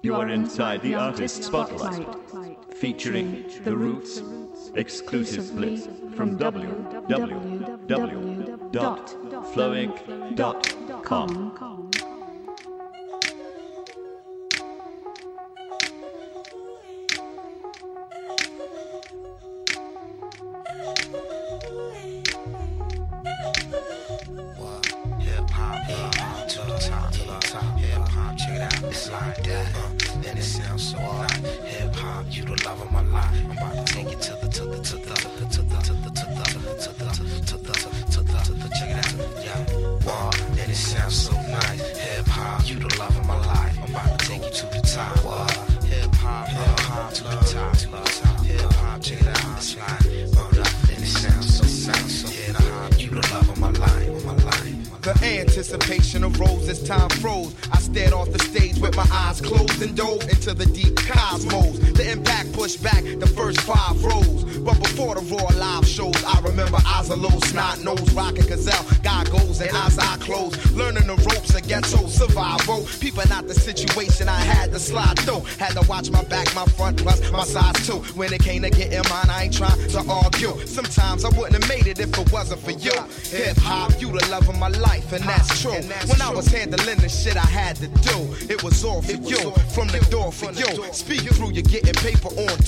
You are inside the artist spotlight, featuring The Roots, exclusive splits from www.flowinc.com.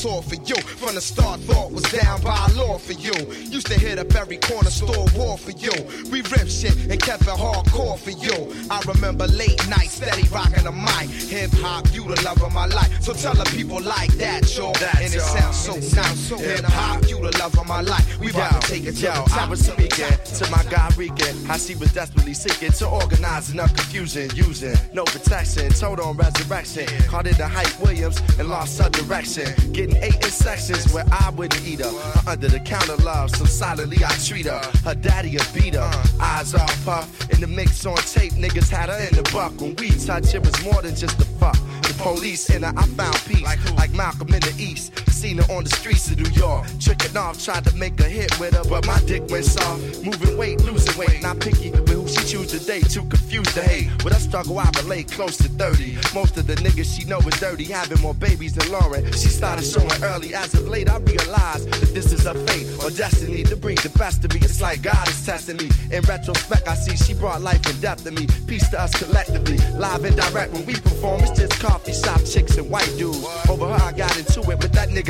for you. From the start, thought was down by law for you. Used to hit up every corner store war for you. We ripped shit and kept it hardcore for you. I remember late nights, steady rocking the mic. Hip hop, you the love of my life. So tell the people like that, yo. And it sounds so nice. Hip hop, you the love of my life. We about to take it to Yo, the top. I was speaking guy Regan. How she was desperately seeking to organize enough confusion, using no protection, total on resurrection. Caught it to Hype Williams and lost her direction. Getting eight in sections where I wouldn't eat her. Her under the counter love, so silently I treat her. Her daddy a beater, eyes all puff. In the mix on tape, niggas had her in the buck. When we touch, it was more than just a fuck. The police in her, I found peace. Like, Malcolm in the East. Seen her on the streets of New York. Tricking off, tried to make a hit with her, but my dick went soft. Moving weight, losing weight. Not picky with who she choose to date. Too confused to hate. With a struggle, I relate close to 30. Most of the niggas she know is dirty, having more babies than Lauryn. She started showing early. As of late, I realized that this is her fate or destiny to bring the best of me. It's like God is testing me. In retrospect, I see she brought life and death to me. Peace to us collectively. Live and direct when we perform, it's just coffee shop chicks and white dudes. Over her, I got into it with that nigga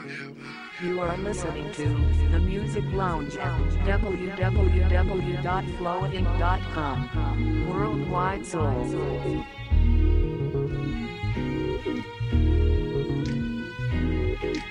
You are listening to The Music Lounge at www.flowinc.com. Worldwide Soul. Yeah, fifth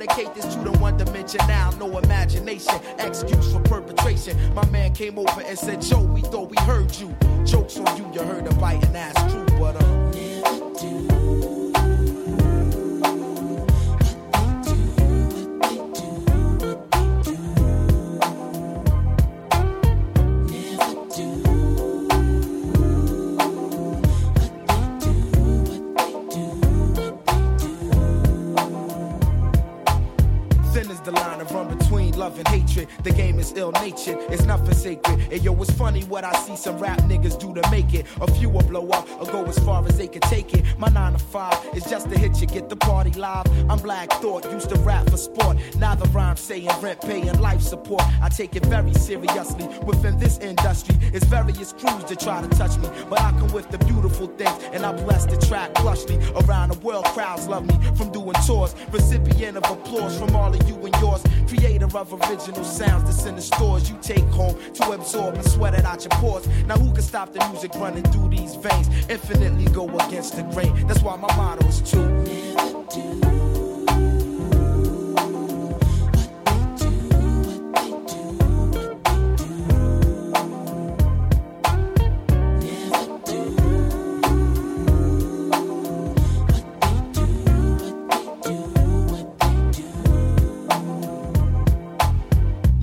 dedicate this to the one dimension now, no imagination, excuse for perpetration. My man came over and said, Joe, we thought we heard you. Jokes on you, you heard a biting ass true, but uh. It's. And yo, it's funny what I see some rap niggas do to make it. A few will blow up or go as far as they can take it. My nine to five is just to hit you, get the party live. I'm Black Thought, used to rap for sport. Now the rhyme saying rent, paying life support. I take it very seriously. Within this industry, it's various crews that try to touch me. But I come with the beautiful things, and I bless the track plushly. Around the world, crowds love me from doing tours. Recipient of applause from all of you and yours. Creator of original sounds that's in the stores you take home to absorb and sweat it out your pores. Now who can stop the music running through these veins? Infinitely go against the grain. That's why my motto is to never do.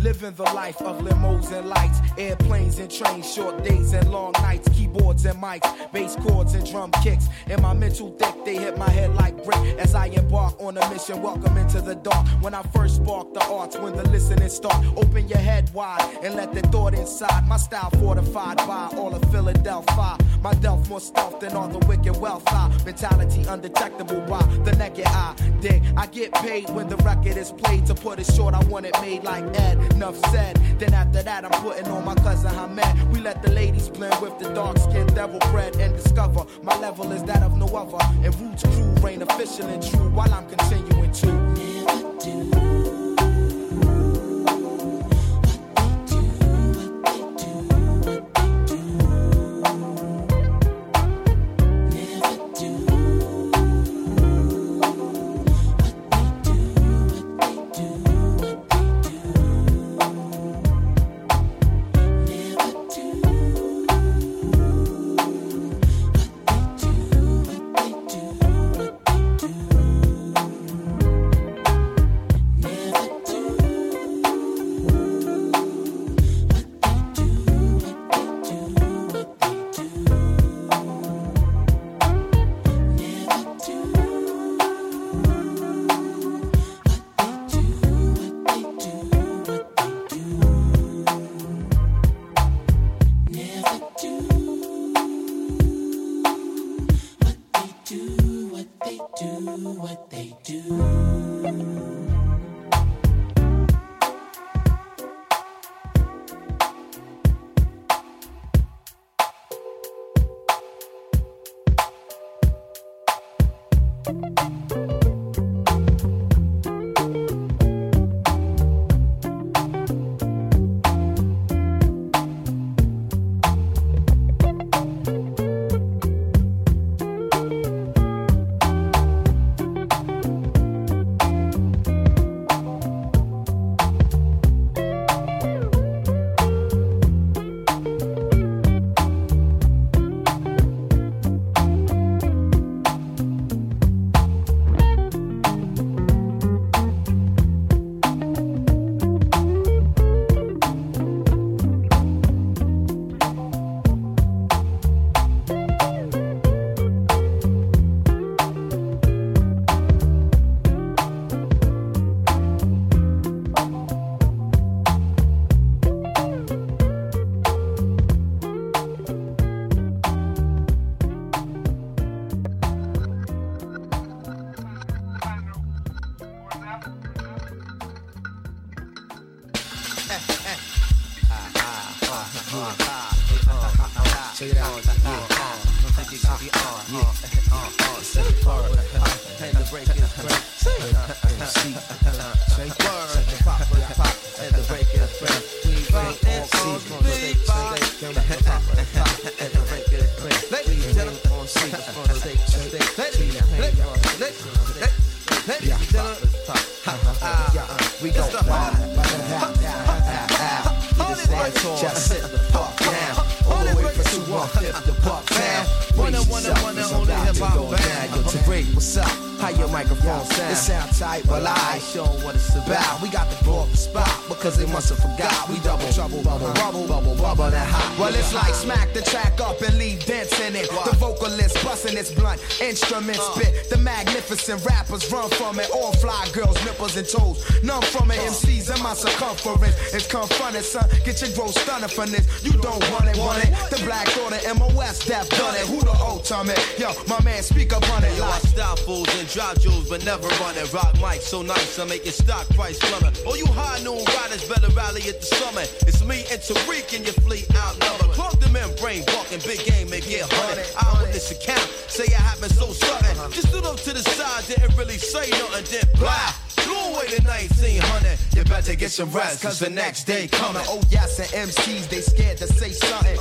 living the life of limos and lights, airplanes and trains, short days and long nights, keyboards and mics, bass chords and drum kicks. In my mental thick, they hit my head like brick as I embark on a mission. Welcome into the dark. When I first spark the arts, when the listening start, open your head wide and let the thought inside. My style fortified by all of Philadelphia. My delf more stealth than all the wicked wealth. I mentality undetectable by the naked eye. Dig, I get paid when the record is played. To put it short, I want it made like Ed. Enough said. Then after that, I'm putting on my cousin Hamed. We let the ladies blend with the dark skin devil bread and discover my level is that of no other. And Roots crew reign official and true while I'm continuing to never do. From it. All fly girls, nipples and toes. None from it. MCs in my circumference. It's confronted, son. Get your growth stunning from this. You don't want it, want it. The black order, MOS, death done it. Who the ultimate? Yo, my man, speak up on it Yo, I style fools and drop jewels, but never run it. Rock mic so nice, I make your stock price plummet. Oh, you high noon riders better rally at the summit. It's me and Tariq and your fleet outnumbered. Plug the membrane, bucking big game and get hunted. I with this account, say nothing, then blah. Blew away the 1900. You better get some rest, cause the next day coming. Oh yes, and MCs they scared to say something.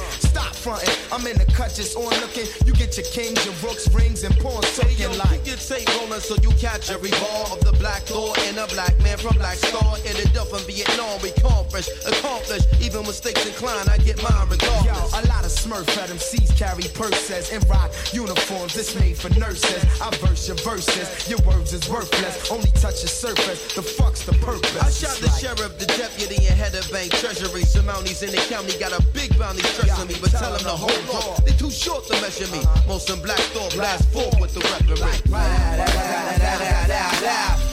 Stop fronting. I'm in the cut just on looking. You get your kings, your rooks, rings, and pawns Hey, yo, soaking like. keep your tape rolling so you catch every ball of the black door and a black man from Black Star. Ended up in Vietnam, we conference, accomplished. Even mistakes inclined, I get mine Yo, regardless. a lot of smurf at MCs carry purses and rock uniforms. It's made for nurses. I verse your verses. Your words is worthless. Only touch the surface. The fuck's the purpose? I shot the sheriff, the deputy, and head of bank treasury. Some mounties in the county got a big bounty stressing me, but tell them to hold on. They too short to measure me. Mos in black thought blast forth with the weaponry.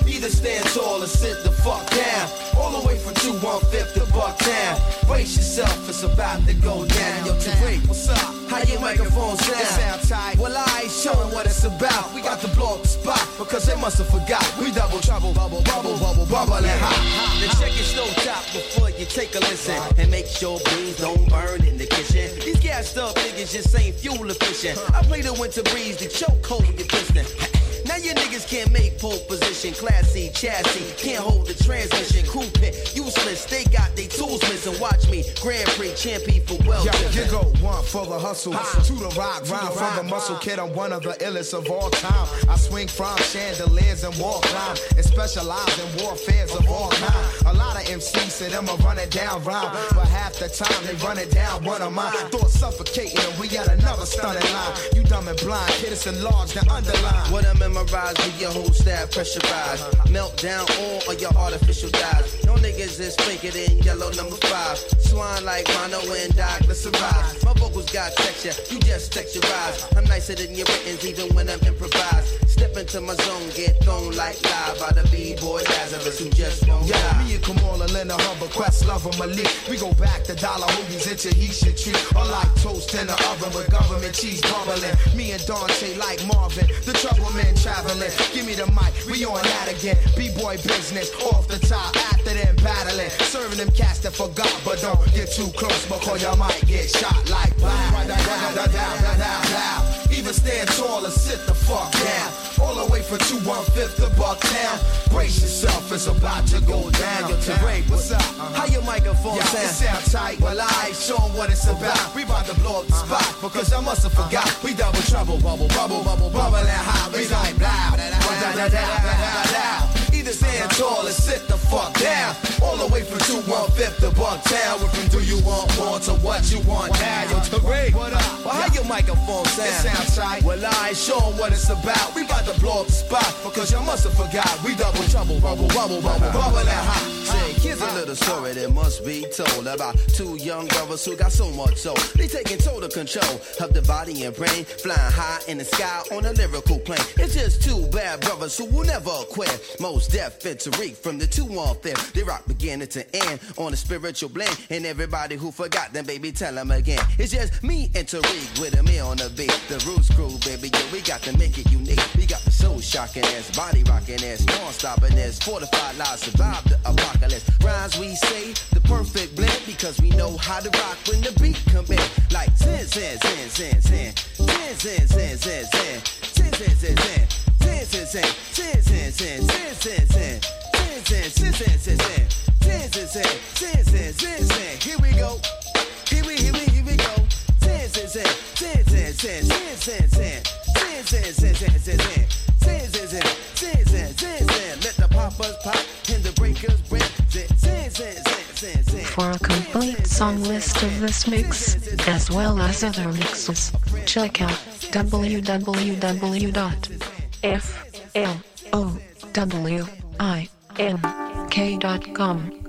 Either stand tall or sit the fuck down. All the way from 215 to Bucktown. Brace yourself, it's about to go down. Yo, Tariq, what's up? How your microphone sound? Sound tight. Well, I ain't showing what it's about. We got to blow up the spot because they must have forgot. We double trouble, bubble, bubble, bubble, bubble, and hot. Then check your stove top before you take a listen and make sure beans don't burn in the kitchen. Gassed up niggas just ain't fuel efficient. I play the winter breeze, the choke hold your piston. Now your niggas can't make pole position, Classy chassis, can't hold the transmission, crew pit, useless. They got they tools missing. Watch me, Grand Prix champion for well. Yo, you go one for the hustle, to the rock, rhyme from the muscle kid. I'm one of the illest of all time. I swing from chandeliers and wall climb, and specialize in warfares of all kind. A lot of MCs say them a run it down rhyme, but half the time they run it down one of mine. Thoughts suffocating, and we got another stunning line. You dumb and blind, kid, it's enlarged and underlined. What I memorize with your whole staff pressurized. Melt down all of your artificial dyes. No niggas is faker than yellow number five. Swine like Mono and Arise. My vocals got texture, you just texturize. I'm nicer than your writtens even when I'm improvised. Step into my zone, get thrown like live by the B-boy Lazarus who just won't Yeah, die. me and Kamala, Leonard Hubbard, Quest, Love, Lover, Malik. We go back to dollar hoodies into Heisha tree. Or like toast in the oven with government cheese bubbling. Me and Dante like Marvin, the trouble man traveling. Give me the mic, we on that again. B-boy business, off the top, after them battling. Serving them cats that forgot, but don't get too close because you might get shot like wow. Even stand tall or sit the fuck down. All the way from 215 to Bucktown. Brace yourself, it's about to go down. Yo, Tariq, what's up? How your microphone Yeah, it sound? sound tight. Well, I ain't sure what it's about. We about to blow up the spot because I must have forgot. We double trouble, bubble, bubble, bubble, bubble, and hot. We like blah, blah, blah, blah, blah, blah, blah. Either stand tall or sit the fuck down. All the way from 215 to Bucktown. We're from do you want more to what you want now. Yo, Tariq, what up? Well, how your microphone sound? It sounds tight. Well, I ain't sure what it's about. We about to blow up the spot because y'all must have forgot. We double trouble, bubble, bubble, bubble, bubble, and hot. Say, here's a little story that must be told about two young brothers who got so much soul. They taking total control of the body and brain, flying high in the sky on a lyrical plane. It's just two bad brothers who will never quit. Mos Def and Tariq from the two on fifth. They rock beginning to end on a spiritual blend. And everybody who forgot them, baby tell him again. It's just me and Tariq with a me on the beat. The Roots crew, baby, yeah, we got to make it unique. We got the soul shocking ass, body rocking ass, non-stopping ass, fortified lives, survive the apocalypse. Rhymes we say, the perfect blend, because we know how to rock when the beat come in. Like sin, sin, sin, sin, sin, sin, sin, sin, sin, sin, sin, sin, sin, sin. Sin, for a complete song list of this mix, as well as other mixes, check out www www.flowink.com.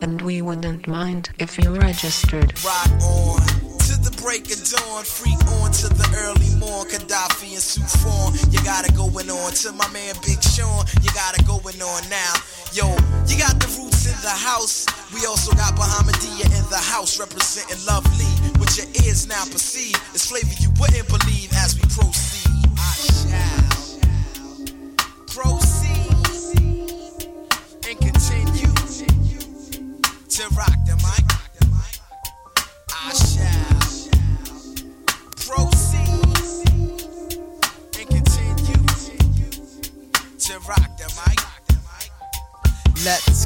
And we wouldn't mind if you registered. Rock on to the break of dawn, freak on to the early morn. Gaddafi and Sufon, you got it going on. To my man Big Sean, you got it going on now. Yo, you got the roots in the house. We also got Bahamadia in the house, representing lovely. With your ears now perceive, it's flavor you wouldn't believe as we proceed. I shall proceed and continue to rock the mic.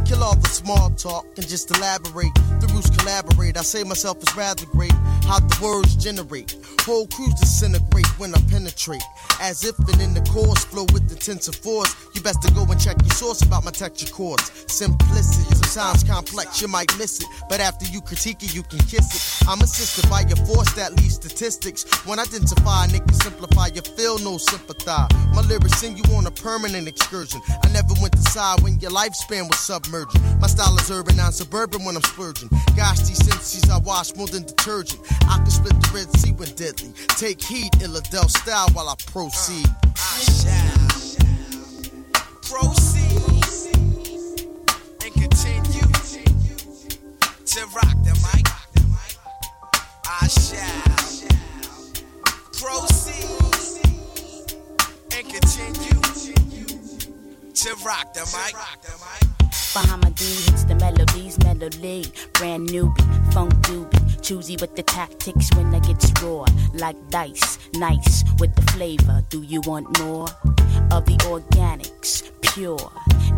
Kill all the small talk and just elaborate. The roots collaborate. I say myself is rather great. How the words generate. Whole crews disintegrate when I penetrate. As if and in the chorus flow with intensive force. You best to go and check your source about my texture chords. Simplicity, sometimes complex, you might miss it. But after you critique it, you can kiss it. I'm assisted by your force that leads statistics. When identify, niggas simplify, you feel no sympathize. My lyrics send you on a permanent excursion. I never went to side when your lifespan was submerging. My style is urban, non suburban when I'm splurging. Gosh, these senses I wash more than detergent. I can split the Red Sea when deadly. Take heed, Illadel style while I proceed. I shall proceed and continue to rock the mic. I shall proceed and continue to rock the mic. Bahamadia hits the melodies, melody, brand newbie, funk doobie, choosy with the tactics when I get raw, like dice, nice with the flavor. Do you want more of the organics? Pure,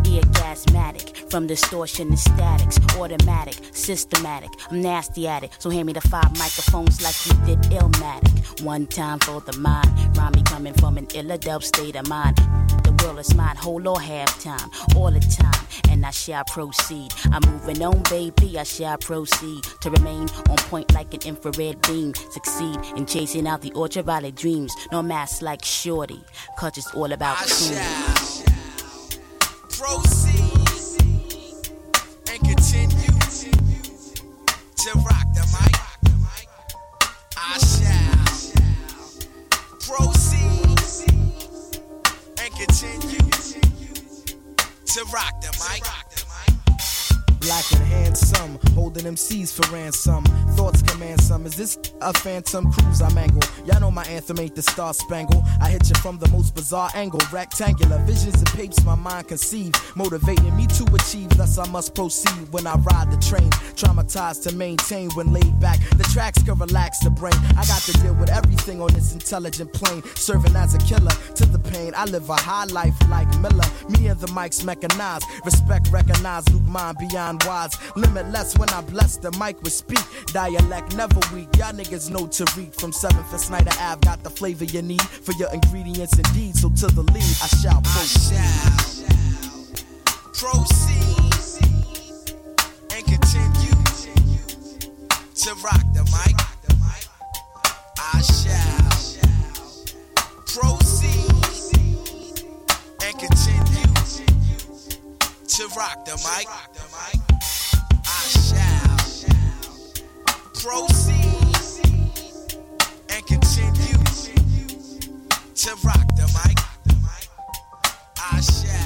eargasmatic, from distortion to statics, automatic, systematic. I'm nasty at it, so hand me the five microphones like you did Illmatic. One time for the mind, rhyme me coming from an Illadelph state of mind. World is mine, whole or half time, all the time, and I shall proceed. I'm moving on, baby, I shall proceed to remain on point like an infrared beam. Succeed in chasing out the ultraviolet dreams. No mask like Shorty, cause it's all about I cool. shall proceed holding MCs for ransom. Thoughts command some. Is this a phantom cruise I mangle? Y'all know my anthem ain't the Star Spangle. I hit you from the most bizarre angle, rectangular visions and papes my mind conceive, motivating me to achieve. Thus I must proceed when I ride the train. Traumatized to maintain when laid back. The tracks can relax the brain. I got to deal with everything on this intelligent plane, serving as a killer to the pain. I live a high life like Miller. Me and the mics mechanized. Respect, recognize, Luke mind beyond wise. Limitless when I bless the mic with speak. Dialect never weak. Y'all niggas know Tariq from 7th and Snyder Ave. Got the flavor you need for your ingredients indeed. So to the lead, I shall I shall proceed and continue to rock the mic. I shall proceed and continue to rock the mic. Proceed and continue to rock the mic. I shall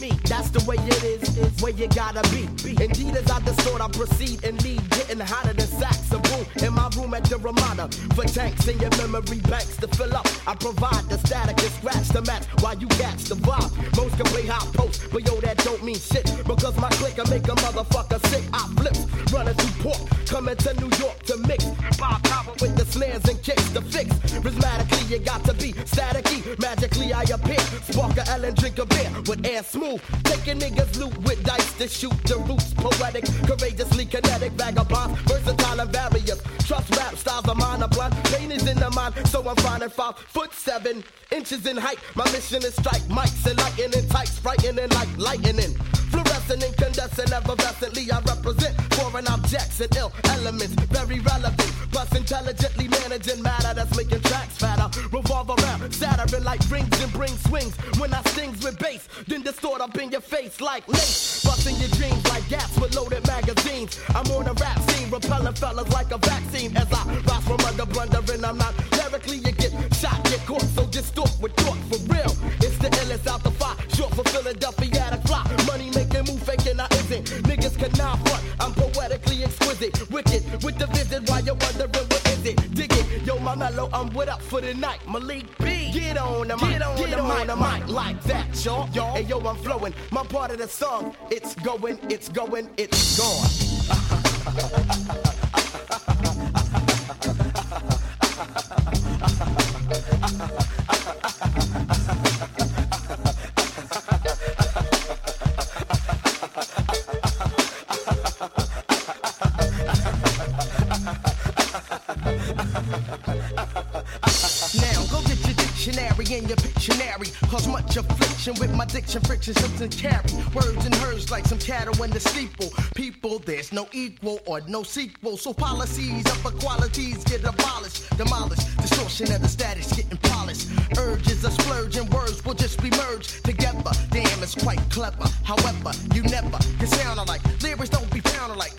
That's the way it is, is where you gotta be. Indeed, as I distort, I proceed and lead, getting hotter than sacks of in my room at the Ramada. For tanks in your memory banks to fill up, I provide the static and scratch the match while you catch the vibe. Most can play hot post, but yo, that don't mean shit because my click can make a motherfucker sick. I flip, running through port, coming to New York to mix. Pop power with the snares and kicks to fix. Rhythmatically, you got to be staticky. Magically, I appear. Spark a L and drink a beer with air smooth. Taking niggas loot with dice to shoot the roots. Poetic, courageously kinetic, vagabond, versatile and various. Trust rap styles of mine are blunt. Pain is in the mind, so I'm fine finding five foot seven inches in height. My mission is strike mics and lightning types, frightening like lightning. Fluorescent, incandescent, effervescently I represent foreign objects and ill elements, very relevant. Plus intelligently managing matter that's making tracks fatter. Revolve around, shattering like rings and bring swings. When I stings with bass, then distort up in your face like lace. Busting your dreams like gas with loaded magazines. I'm on a rap scene, repelling fellas like a vaccine. As I rise from under blundering, I'm not lyrically, you get shot, get caught. So distort with thought for real. It's the illest out the fire, short for Philadelphia a fly. Money making move faking, I isn't. Niggas cannot front, I'm poetically exquisite. Wicked with the visit while you're wondering what is it. Dig it, yo, my mellow, I'm with up for the night. Malik B, get on the mic, get on, get the, on mic, the mic like that, y'all. y'all. Hey, yo, I'm flowing. My part of the song, it's going, it's going, it's gone. in your dictionary and your Pictionary. Cause much affliction with my diction, friction, ships and carry. Words and hers like some cattle in the steeple. People, there's no equal or no sequel. So policies of equalities get abolished, demolished. Distortion of the status getting polished. Urges of splurging words will just be merged together. Damn, it's quite clever. However, you never can sound alike. Lyrics don't be found alike.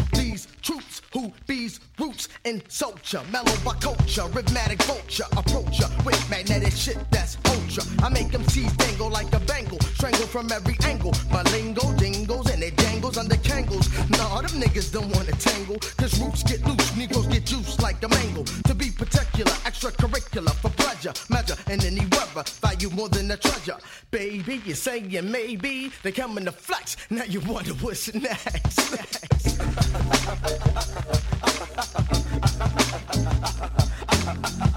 And soldier. Mellow by culture, rhythmatic vulture. Approacher with magnetic shit that's ultra. I make them tease dangle like a bangle. Strangle from every angle. My lingo jingles and it dangles under kangles. Nah, them niggas don't wanna tangle. Cause roots get loose, Negroes get juice like the mango. To be particular, extracurricular for pleasure. Measure and any weather. Value more than a treasure. Baby, you're saying maybe. They coming to flex. Now you wonder what's next. next. ha ha ha ha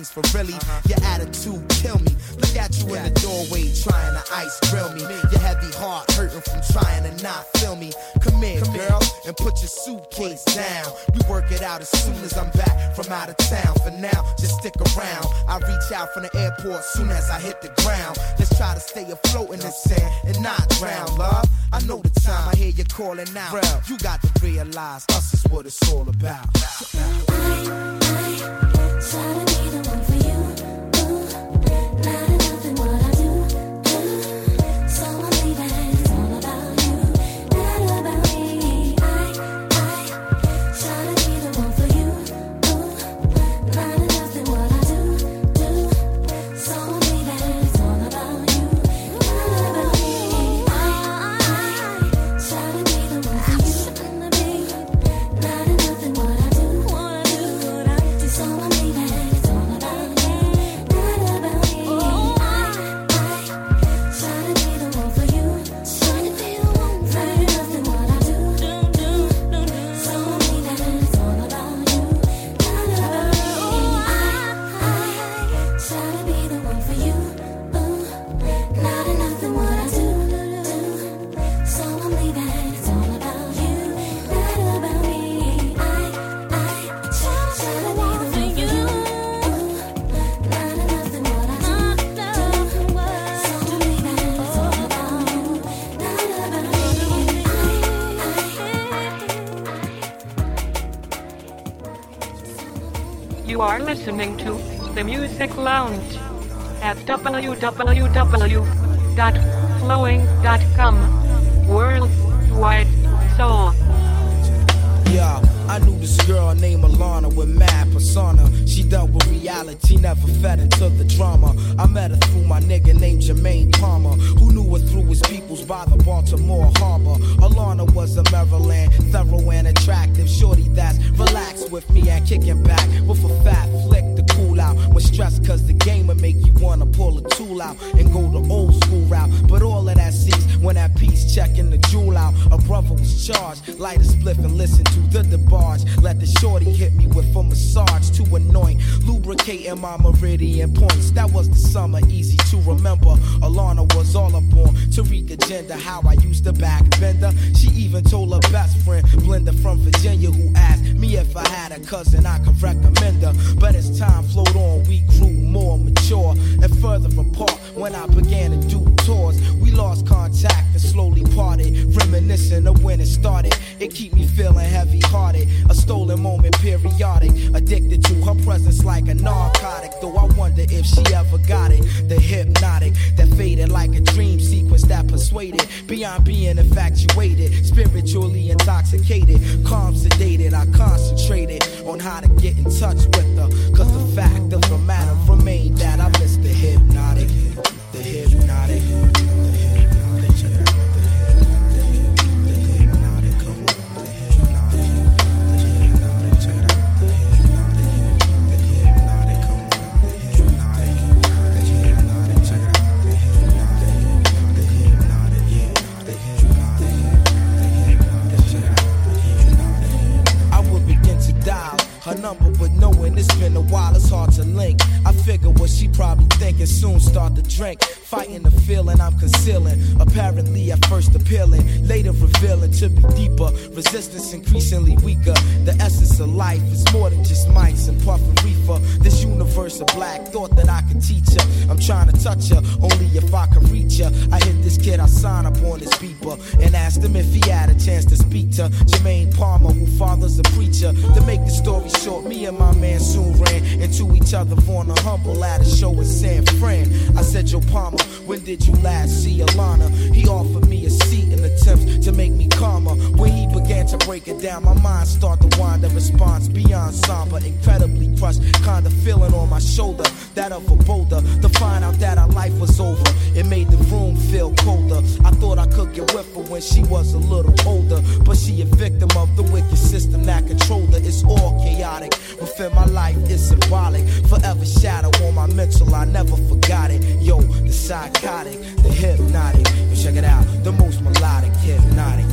than the pains. For really, your attitude kill me. Look at you in the doorway trying to ice grill me. Your heavy heart hurting from trying to not feel me. Come in, girl, and put your suitcase down. We work it out as soon as I'm back from out of town. For now, just stick around. I reach out from the airport soon as I hit the ground. Let's try to stay afloat in the sand and not drown, love. I know the time I hear you calling out. Bro, You got to realize us is what it's all about. You are listening to the Music Lounge at www.flowing.com. Worldwide Soul. Yeah, I knew this girl named Alana with mad persona. She dealt with reality, never fed into the drama. I met her through my nigga named Jermaine Palmer, who knew her through his peoples by the Baltimore Harbor. Alana was a Maryland, thorough and attractive shorty that's relaxed with me and kicking back with stressed, cause the game will make you wanna pull a tool out and go the checking the jewel out. A brother was charged, light a spliff and listen to the DeBarge. Let the shorty hit me with a massage to anoint, lubricating my meridian points. That was the summer, easy to remember. Alana was all up on Tariq agenda, how I used to back bender. She even told her best friend, Blenda from Virginia, who asked me if I had a cousin I could recommend her. But as time flowed on, we grew more mature and further apart. When I began to do tours, we lost contact and slowly parted, reminiscing of when it started. It keep me feeling heavy hearted, a stolen moment periodic. Addicted to her presence like a narcotic, though I wonder if she ever got it. The hypnotic that faded like a dream sequence that persuaded beyond being infatuated, spiritually intoxicated, calm sedated. I concentrated on how to get in touch with her, cause the fact of the matter remained that I miss the hypnotic, while, to link. I figure what she probably thinking soon start to drink. Fighting the feeling I'm concealing. Apparently at first appealing, later revealing to be deeper. Resistance increasingly weaker. The essence of life is more than just mics and puffing reefer. This universe of black thought that I could teach her. I'm trying to touch her, only if I can reach her. I hit this kid, I sign up on this and asked him if he had a chance to speak to Jermaine Palmer, who father's a preacher. To make the story short, me and my man soon ran into each other on a humble at a show in San Fran. I said, Joe Palmer, when did you last see Alana? He offered me a attempts to make me calmer. When he began to break it down, my mind started to wind a response beyond somber, incredibly crushed, kind of feeling on my shoulder, that of a boulder. To find out that our life was over, it made the room feel colder. I thought I could get with her when she was a little older, but she a victim of the wicked system that controlled her. It's all chaotic. Within my life, it's symbolic. Forever shadow on my mental, I never forgot it. Yo, the psychotic, the hypnotic. Yo, check it out, the most melodic, hypnotic, yeah. The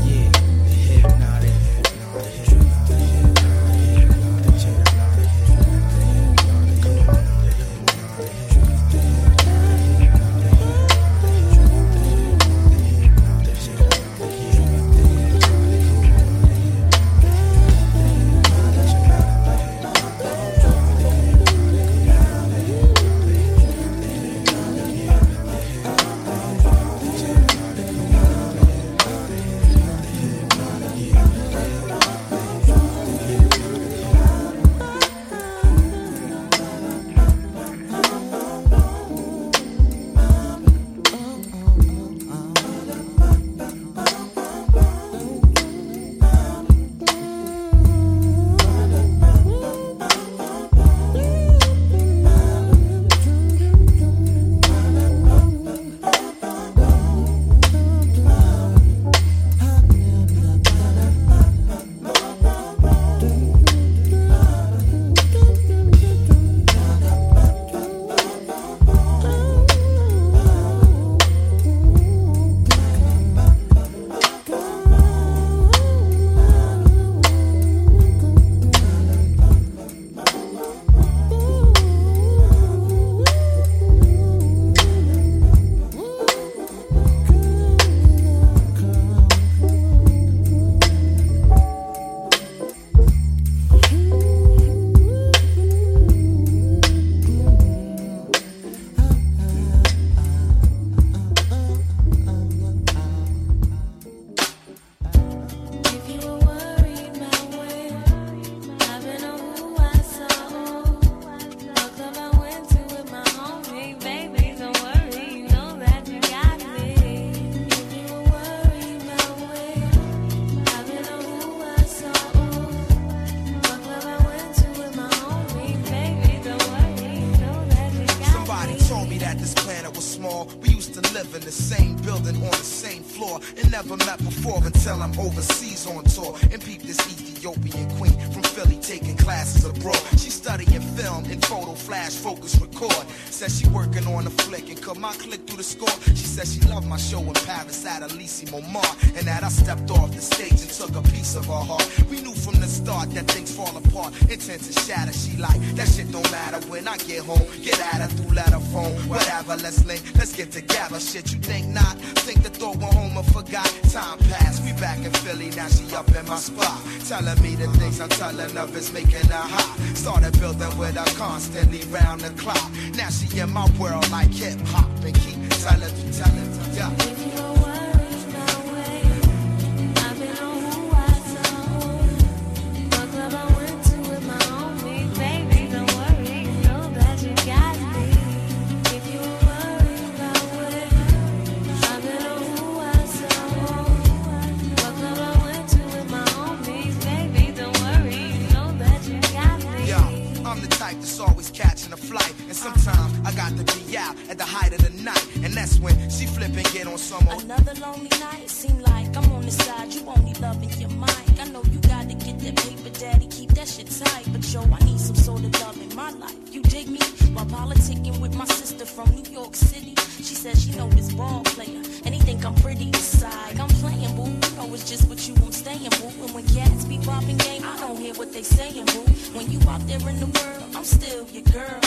out at the height of the night. And that's when she flip and get on some old. Another lonely night, it seem like I'm on the side. You only loving your mind. I know you gotta get that paper, daddy. Keep that shit tight. But yo, I need some sort of love in my life. You dig me? While politicking with my sister from New York City. She says she know this ball player. And he think I'm pretty aside. I'm playing, boo. You know it's just with you I'm staying, boo. And when cats be popping game, I don't hear what they saying, boo. When you out there in the world, I'm still your girl.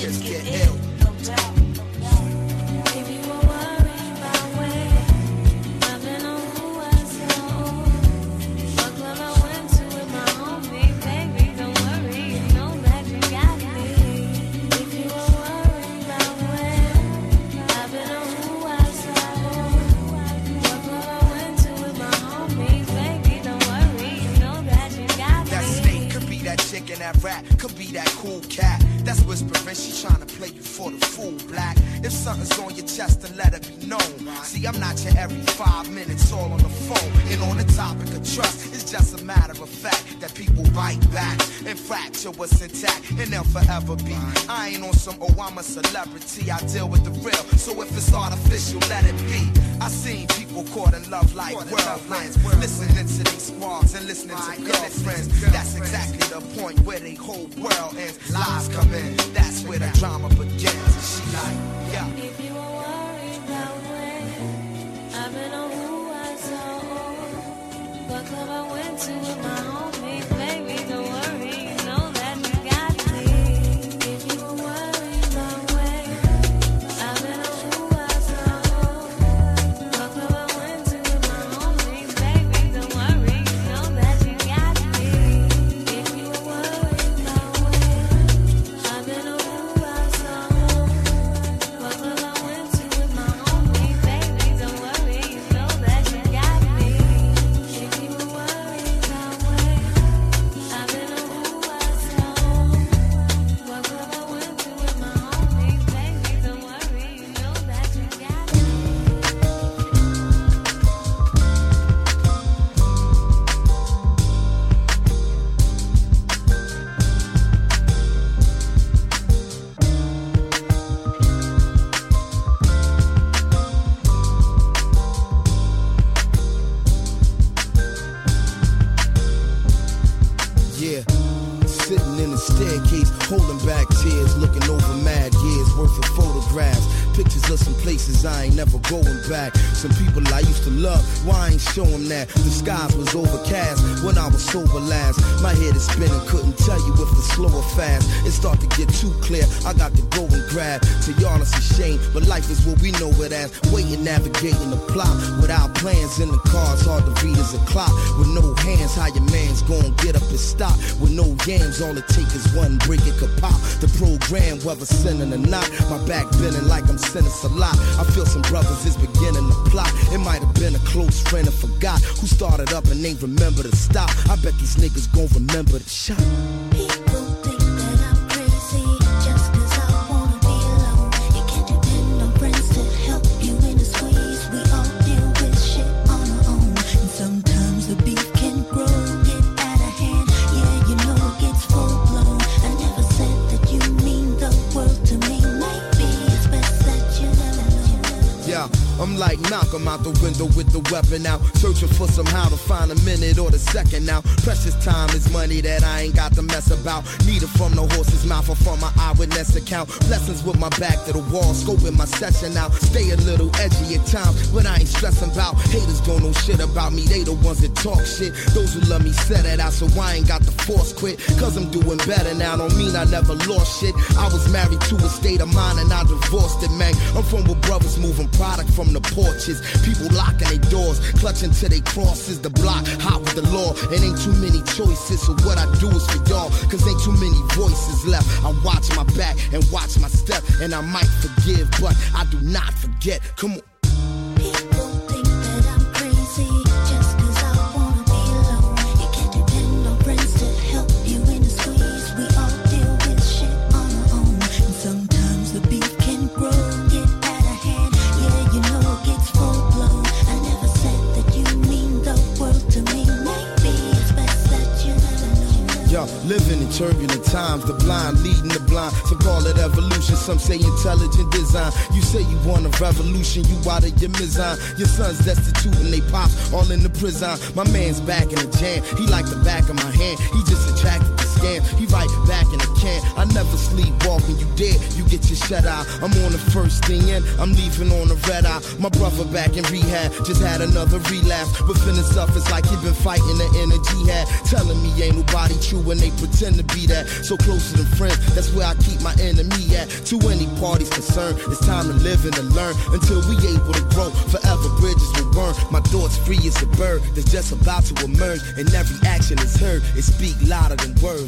Relationships get No all it take is one break, it could pop. The program, whether sinning or not. My back bending like I'm sinning a lot. I feel some brothers is beginning to plot. It might have been a close friend and forgot who started up and ain't remember to stop. I bet these niggas gon' remember the shot. I'm like Malcolm out the window with the weapon out. Searching for somehow to find a minute or the second now. Precious time is money that I ain't got to mess about. Need it from the horse's mouth or from my eyewitness account. Blessings with my back to the wall, scoping my session out. Stay a little edgy at times, but I ain't stressing about. Haters don't know shit about me, they the ones that talk shit. Those who love me said it out, so I ain't got the force quit. Cause I'm doing better now, don't mean I never lost shit. I was married to a state of mind and I divorced it, man. I'm from where brothers moving product from the porches. People locking their doors, clutching to their crosses. The block hot with the law, It ain't too many choices. So what I do is for y'all, cause ain't too many voices left. I watch my back and watch my step, and I might forgive, but I do not forget. Come on. Living in turbulent times, the blind leading the blind. Some call it evolution, some say intelligent design. You say you want a revolution, you out of your mizan. Your son's destitute and they pops all in the prison. My man's back in the jam, he like the back of my hand. He just attracted scam, he right back in the can. I never sleep walk when you dead, you get your shut eye. I'm on the first thing in, I'm leaving on the red eye. My brother back in rehab, just had another relapse. But feeling suffers like he been fighting the energy jihad. Telling me ain't nobody true when they pretend to be that. So closer than friends, that's where I keep my enemy at. To any parties concerned, it's time to live and to learn until we able to grow. Forever bridges will burn. My thoughts free as a bird that's just about to emerge, and every action is heard. It speak louder than words,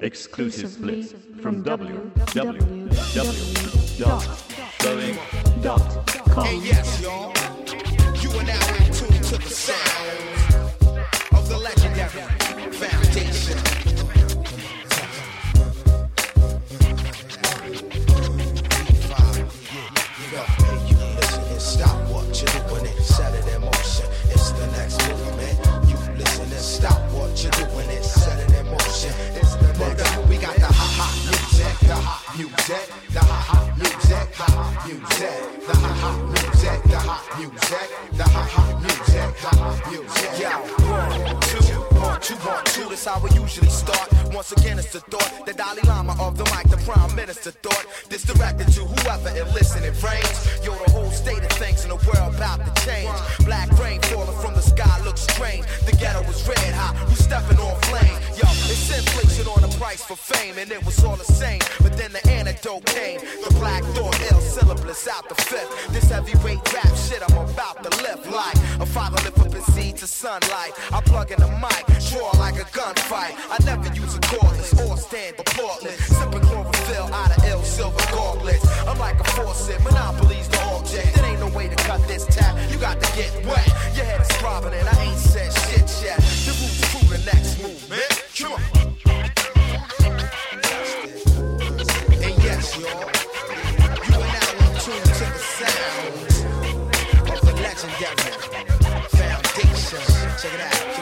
exclusive split from www.flowing.com. And yes, y'all, you are now in tune to the sounds music, the hot hot music, the hot music, the hot hot music, the hot music. Yo, one, two, one, two. That's how we usually start. Once again, it's the thought, the Dalai Lama of the mic, the Prime Minister thought. This directed to whoever it listening frames. Yo, the whole state of things in the world about to change. Black rain falling from the sky looks strange. The ghetto was red hot, we stepping on flame. Yo, it's inflation on the price for fame, and it was all the same. But then the antidote came. The black thought, ill syllabus out the fifth. This heavyweight rap shit I'm about to lift like a father lift up his seed to sunlight. I plug in the mic, draw like a gunfight. I never use a cordless or stand applaudless. Sipping chlorophyll out of ill silver gauntlets. I'm like a faucet, monopolies the object. There ain't no way to cut this tap. You got to get wet. Your head is throbbing and I ain't said shit yet. The roots through the next movement. Come on. And yes, y'all, you are now in tune to the sounds of the legendary foundation. Check it out.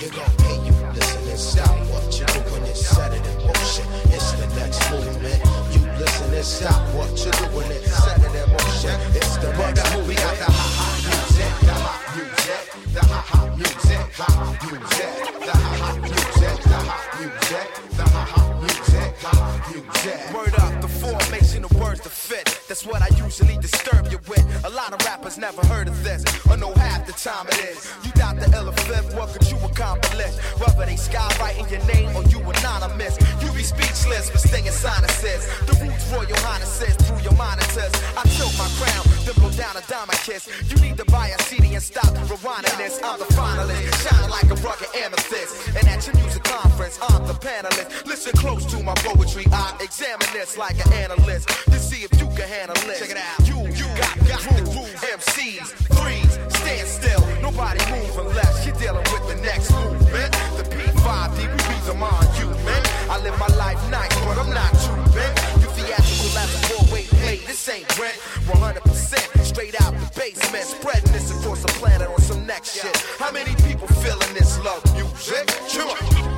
You gon' pay you. Listen and stop what you're doing and set it in motion. It's the next movement. You listen and stop what you're doing and set it in motion. It's the next movement. Got the hot hot music, the hot music, the hot hot music, hot music, the hot hot music, the hot music, the hot hot music, hot music. Word up, the formation of words to fit. That's what I usually disturb you with. A lot of rappers never heard of this, or know half the time it is. You doubt the elephant, what could you accomplish? Whether they skywriting your name or you anonymous, you be speechless for stinging sinuses. The roots royal highnesses through your monitors. I tilt my crown, then blow down a diamond kiss. You need to buy a CD and stop rewinding this. I'm the finalist, shining like a rugged amethyst. And at your music conference, I'm the panelist. Listen close to my poetry, I examine this like an analyst to see if you can handle it. Check it out. You, you got, got the groove. MCs, threes, stand still. Nobody move unless you're dealing with the next movement. The P5D, we beat them on you, man. I live my life nice, but I'm not too bent. You theatrical as a four-way play. This ain't rent. 100% straight out the basement. Spreading this across the planet on some next shit. How many people feeling this love music? Come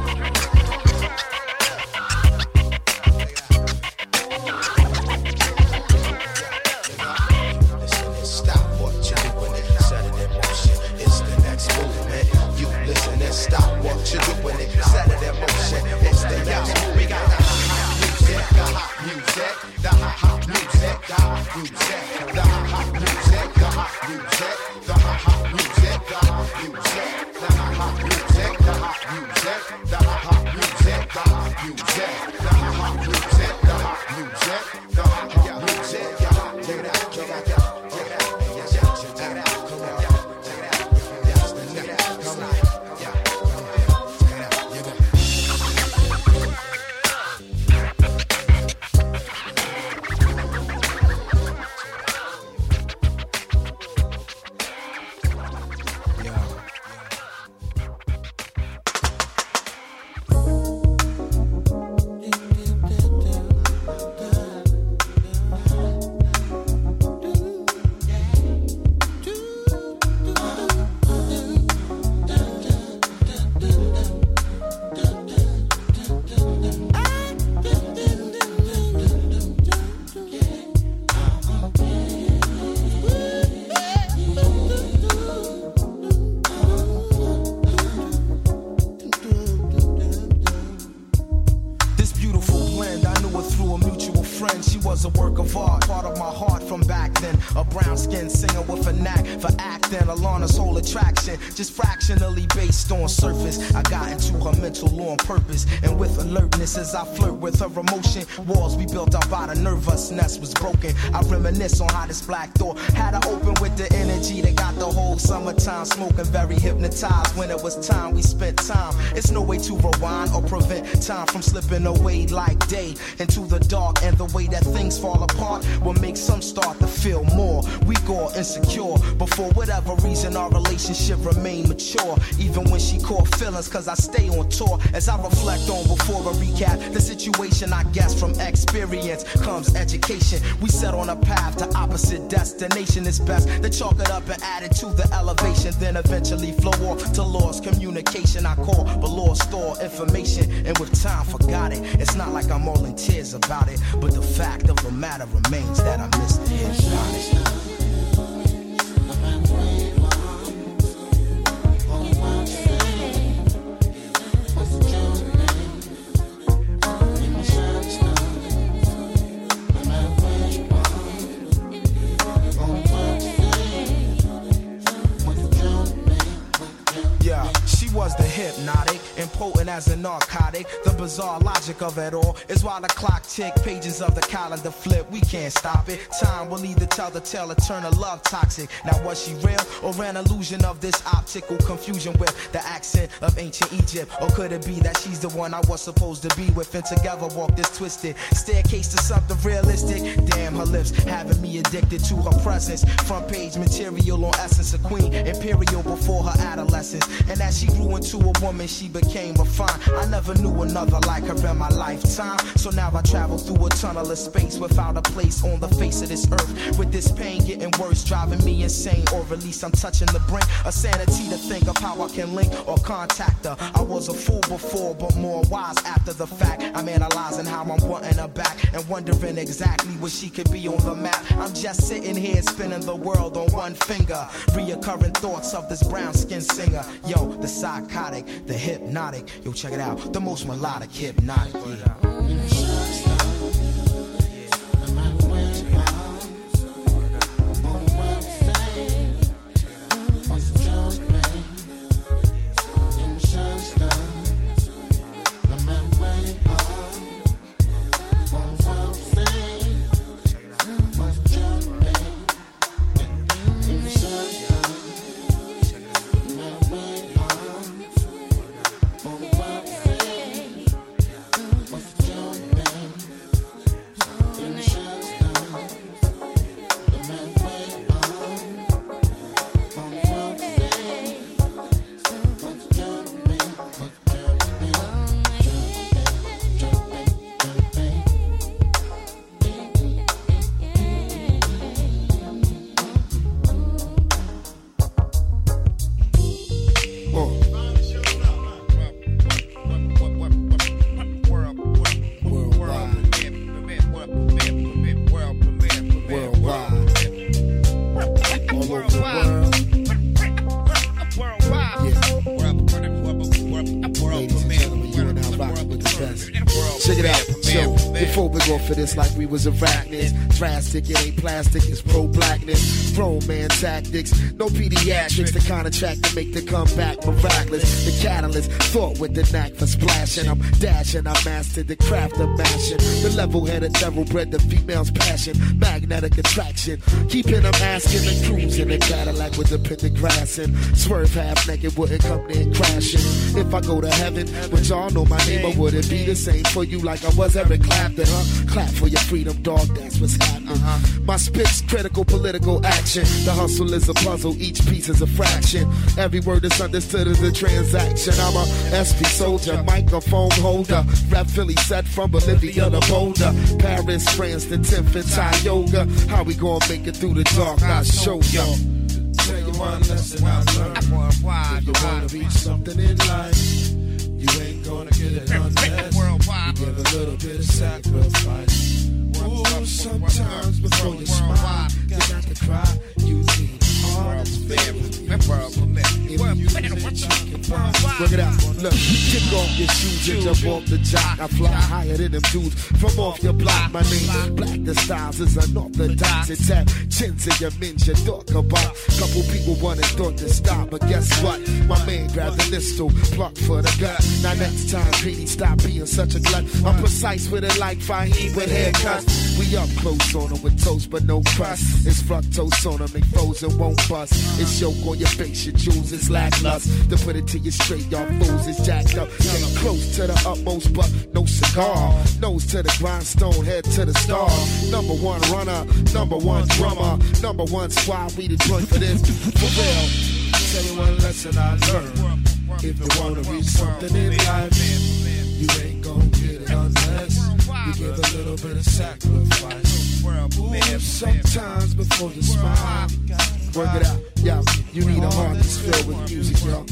stop what you're doing it in motion. It's the movement. We got the hot music, the hot music, the hot music, the hot music, the hot music, the hot music, the hot music, the hot music, the hot music, the hot music, the hot music, the hot music, walls we built up out of nervousness was broken. I reminisce on how this black door had to open summertime smoking very hypnotized. When it was time, we spent time. It's no way to rewind or prevent time from slipping away like day into the dark. And the way that things fall apart will make some start to feel more. We go insecure, but for whatever reason, our relationship remained mature. Even when she caught feelings, cause I stay on tour. As I reflect on before a recap, the situation I guess from experience comes education. We set on a path to opposite destination. It's best to chalk it up and add it to the elevation. Then eventually flow off to lost communication. I call, but lost store information. And with time, forgot it. It's not like I'm all in tears about it, but the fact of the matter remains that I missed the narcotic. Logic of it all is while the clock tick, pages of the calendar flip. We can't stop it. Time will either tell the tale or turn a love toxic. Now was she real or an illusion of this optical confusion with the accent of ancient Egypt? Or could it be that she's the one I was supposed to be with and together walk this twisted staircase to something realistic? Damn, her lips having me addicted to her presence. Front page material on essence, a queen, imperial before her adolescence. And as she grew into a woman, she became refined. I never knew another like her in my lifetime. So now I travel through a tunnel of space without a place on the face of this earth. With this pain getting worse, driving me insane, or at least I'm touching the brink of sanity to think of how I can link or contact her. I was a fool before, but more wise after the fact. I'm analyzing how I'm wanting her back and wondering exactly where she could be on the map. I'm just sitting here spinning the world on one finger. Reoccurring thoughts of this brown skinned singer. Yo, the psychotic, the hypnotic. Yo, check it out. The most melodic hypnotic. Yeah. Check was arachnids, drastic, it ain't plastic, it's pro blackness. Grown man tactics, no pediatrics, the kind of track to make the comeback miraculous. The catalyst, thought with the knack for splashing. I'm dashing, I mastered the craft of mashing. The level headed thoroughbred, the female's passion, magnetic attraction. Keeping them asking and cruising the Cadillac with the pentagrass and swerve half naked, wouldn't come near crashing. If I go to heaven, but y'all know my name, I wouldn't be the same for you like I was Eric Clapton, huh? Clap for your freedom, dog, that's what's happening. Uh-huh. My spit's critical political action. The hustle is a puzzle, each piece is a fraction. Every word is understood as a transaction. I'm a SP soldier, microphone holder. Rap Philly set from Bolivia to Boulder. Paris, France, the 10th and Tioga. How we gonna make it through the dark? I'll show y'all. Tell you one lesson I learned. If you wanna be something in life, you ain't gonna get it unless you give a little bit of sacrifice. Ooh, sometimes before you smile, you got to cry. You need. If you use it, you Work it out. Look, kick off your shoes and jump off the jock. I fly higher than them dudes from off your block. My name, Black the Styles, is unorthodox. It's at chins in your men you talk about. Couple people wanted thought to stop, but guess what? My man grabbed the pistol, plucked for the gut. Now next time, Petey, stop being such a glut. I'm precise with it like Fahim with haircuts. We up close on them with toast, but no crust. It's fructose on them, they frozen, won't bust. It's yoke on your face, your jewels is lackluster. To put it to you straight, y'all fools is jacked up. Getting close to the utmost, but no cigar. Nose to the grindstone, head to the star. Number one runner, number one drummer, number one squad. We the joint for this. For real. Tell you one lesson I learned. If you wanna reach something in life, you ain't gonna get it unless you give a little bit of sacrifice. Sometimes before you smile, work it out. Yo, you need a heart that's filled with music, yo.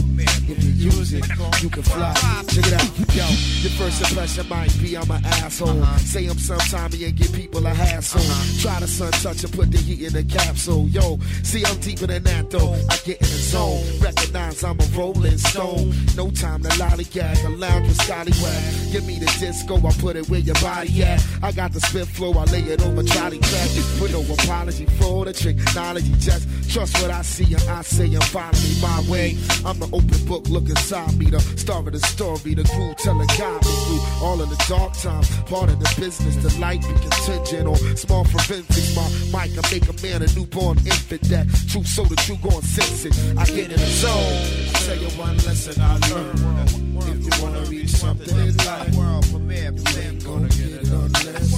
If you use it, you can fly. Check it out. Yo, your first impression might be I'm an asshole. Say I'm sometime and give people a hassle. Try the sun touch and put the heat in the capsule. Yo, see I'm deeper than that though. I get in the zone. Recognize I'm a rolling stone. No time to lollygag. A lounge with scallywag. Give me the disco, I put it where your body at. I got the spit flow, I lay it my trolley track. Put no apology for the trick. Knowledge, just trust what I see and I say and follow me my way. I'm the open book, look inside me, the star of the story, the groove telling God me through all of the dark times. Part of the business, the light be contingent on small forensics. My mic can make a man a newborn infant. That truth so the truth gon' sense it. I get in the zone. I tell you one lesson I learned. If you wanna reach something in life, you ain't gonna get it unless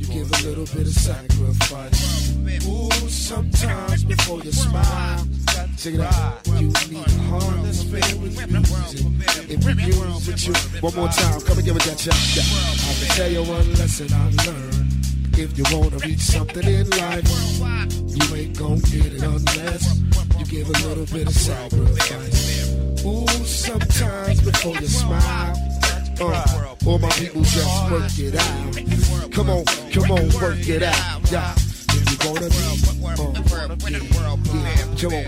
you give a little bit of sacrifice. Ooh, sometimes before you smile, check it out. You need with music. If you use it, you one more time. Come and give it that shot. Yeah. I can tell you one lesson I learned. If you wanna reach something in life, you ain't gonna get it unless you give a little bit of sacrifice. Ooh, sometimes before you smile. Uh, all my people just work it out. Come on, come on, work it out. Yeah. Wanna be, uh, yeah, come on,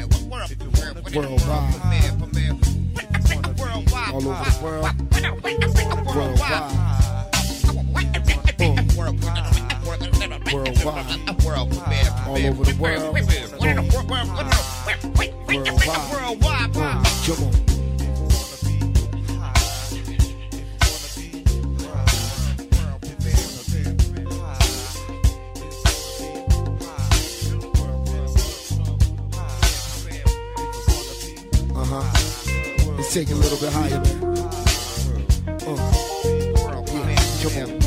worldwide, all over the world, worldwide, uh, worldwide, all over the world, uh, worldwide, uh, come on. Take it a little bit higher, man. Uh. Yeah, come on.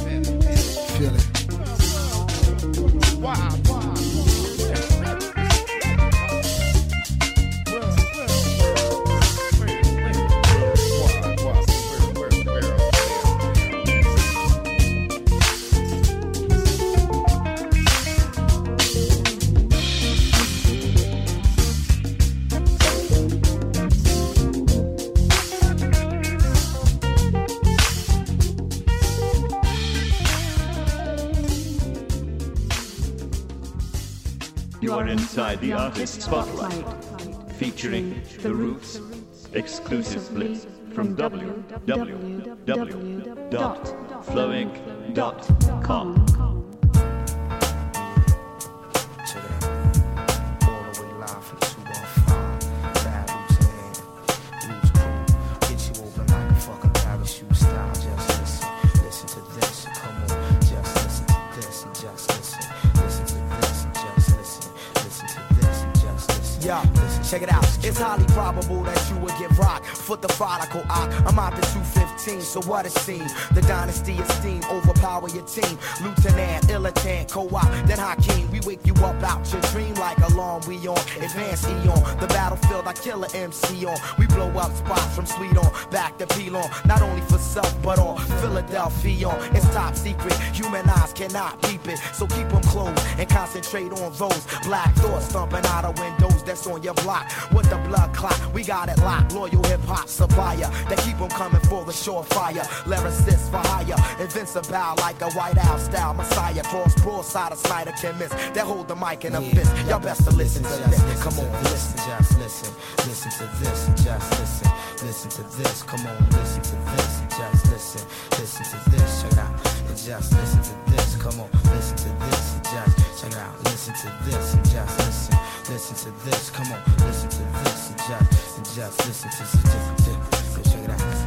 The artist spotlight, featuring The Roots exclusively from www.flowinc.com. It's highly probable that you would get rocked. Foot the prodigal ock. I'm out to 215, so what it seems. The dynasty esteem overpower your team. Lieutenant, Illitant, co-op, then Hakeem. We wake you up out your dream like alarm. We on advanced eon. The battlefield, I kill a MC on. We blow up spots from Sweet on back to Pelon. Not only for self, but on Philadelphia. On. It's top secret. Human eyes cannot peep it. So keep them closed and concentrate on those black thoughts thumping out of windows that's on your block. With the blood clot, we got it locked. Loyal hip hop supplier that keep them coming for the surefire. Lyricists for hire. Invincible like a white owl style messiah. Cross broadside of Snyder chemist that hold the mic in a fist. Y'all best to listen to this. Come on, listen. Just listen, listen to this, just listen, listen listen to this. Come on, listen to this. Just listen, listen to this. Check out. Just listen to this. Come on, listen to this. Just check out. Listen to this. Just listen, listen to this. Come on, listen to this. Just, just listen to this.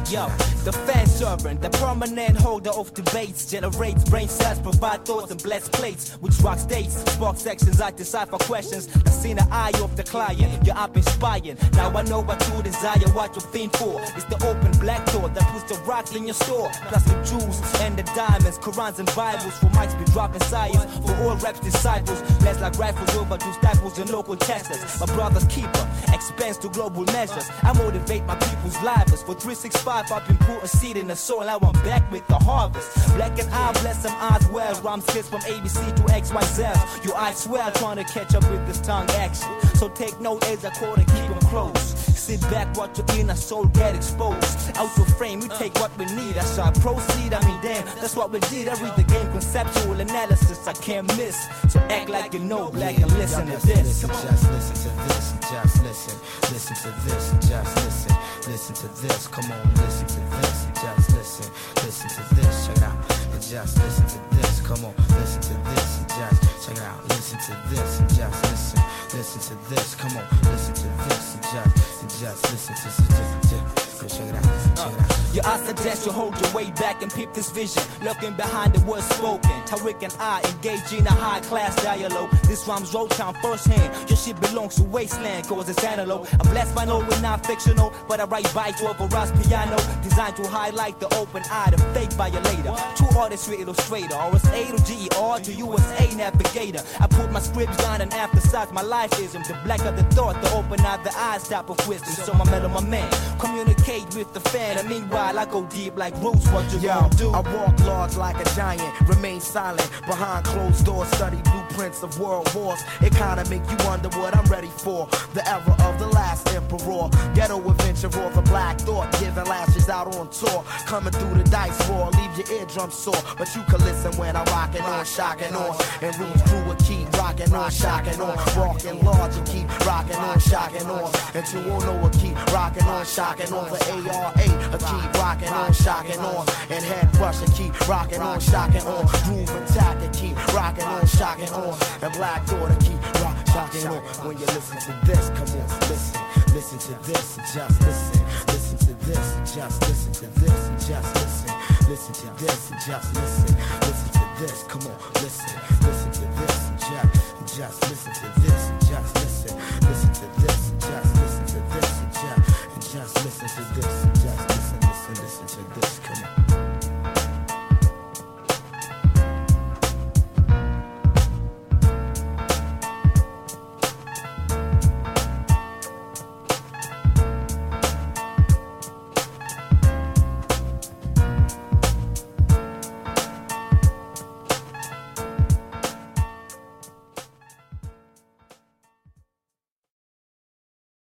Yo, the fan servant, the permanent holder of debates, generates brain cells, provide thoughts and blessed plates, which rock states, spark sections, I decipher questions. I see the eye of the client, you're up inspiring. Now I know what you desire, what you think for. It's the open black door that puts the rock in your store. Plus the jewels and the diamonds, Qurans and Bibles for mics be dropping science. For all reps disciples, less like rifles over to staples and local testers. My brother's keeper, expense to global measures. I motivate my people's lives. For 365, I've been put a seed in the soil. Now I'm back with the harvest. Black and I bless some eyes well. Rhymes kids from ABC to XYZ. You, I swear, trying to catch up with this tongue action. So take note as I call and keep them close. Sit back, watch your inner soul get exposed. Out of frame, we take what we need. I shall proceed. I mean, damn, that's what we did. I read the game, conceptual analysis. I can't miss. So act like you know, black, and listen to this. Just listen to this, just listen, listen to this, just listen, listen to this. Come on, listen to this, just listen, listen to this. Check out, just listen to this. Come on, listen to this, just check it out, listen to this, just listen, listen to this. Come on, listen to this, just, just listen to this. Check it out. Yeah, I suggest you hold your way back and peep this vision. Looking behind the words spoken. Tariq and I engage in a high class dialogue. This rhyme's road town firsthand. Your shit belongs to wasteland, cause it's analog. I'm blessed by knowing not fictional, but I write by to a Veras piano. Designed to highlight the open eye, the fake violator. Two artists with illustrator, or it's to G, or to USA navigator. I put my scripts down and emphasize my life lifeism. The black of the thought, the open eye the eyes type of wisdom. So my mellow, my man, communicate with the fan. And meanwhile, I go deep like roots. What you Yo, gonna do? I walk large like a giant, remain silent behind closed doors, study blueprints of world wars. It kinda make you wonder what I'm ready for. The era of the last emperor, ghetto adventurer, the black thought, giving lashes out on tour, coming through the dice roar, leave your eardrum sore. But you can listen when I'm rocking on, shocking on, and roots crew will keep rocking on, shocking on, walking large and keep rocking on, shocking on, and you won't know what keep rocking on, shocking on. The ARA, I keep rocking on, shocking on, and head rush and keep rocking on, shocking on, groove attack and keep rocking on, shocking on, and Black Thought keep rock, shocking on. When you listen to this, come on, listen, listen to this, just listen, listen to this, just listen to this, just listen, listen to this, just listen, listen to this, come on, listen, listen to this, just, just listen to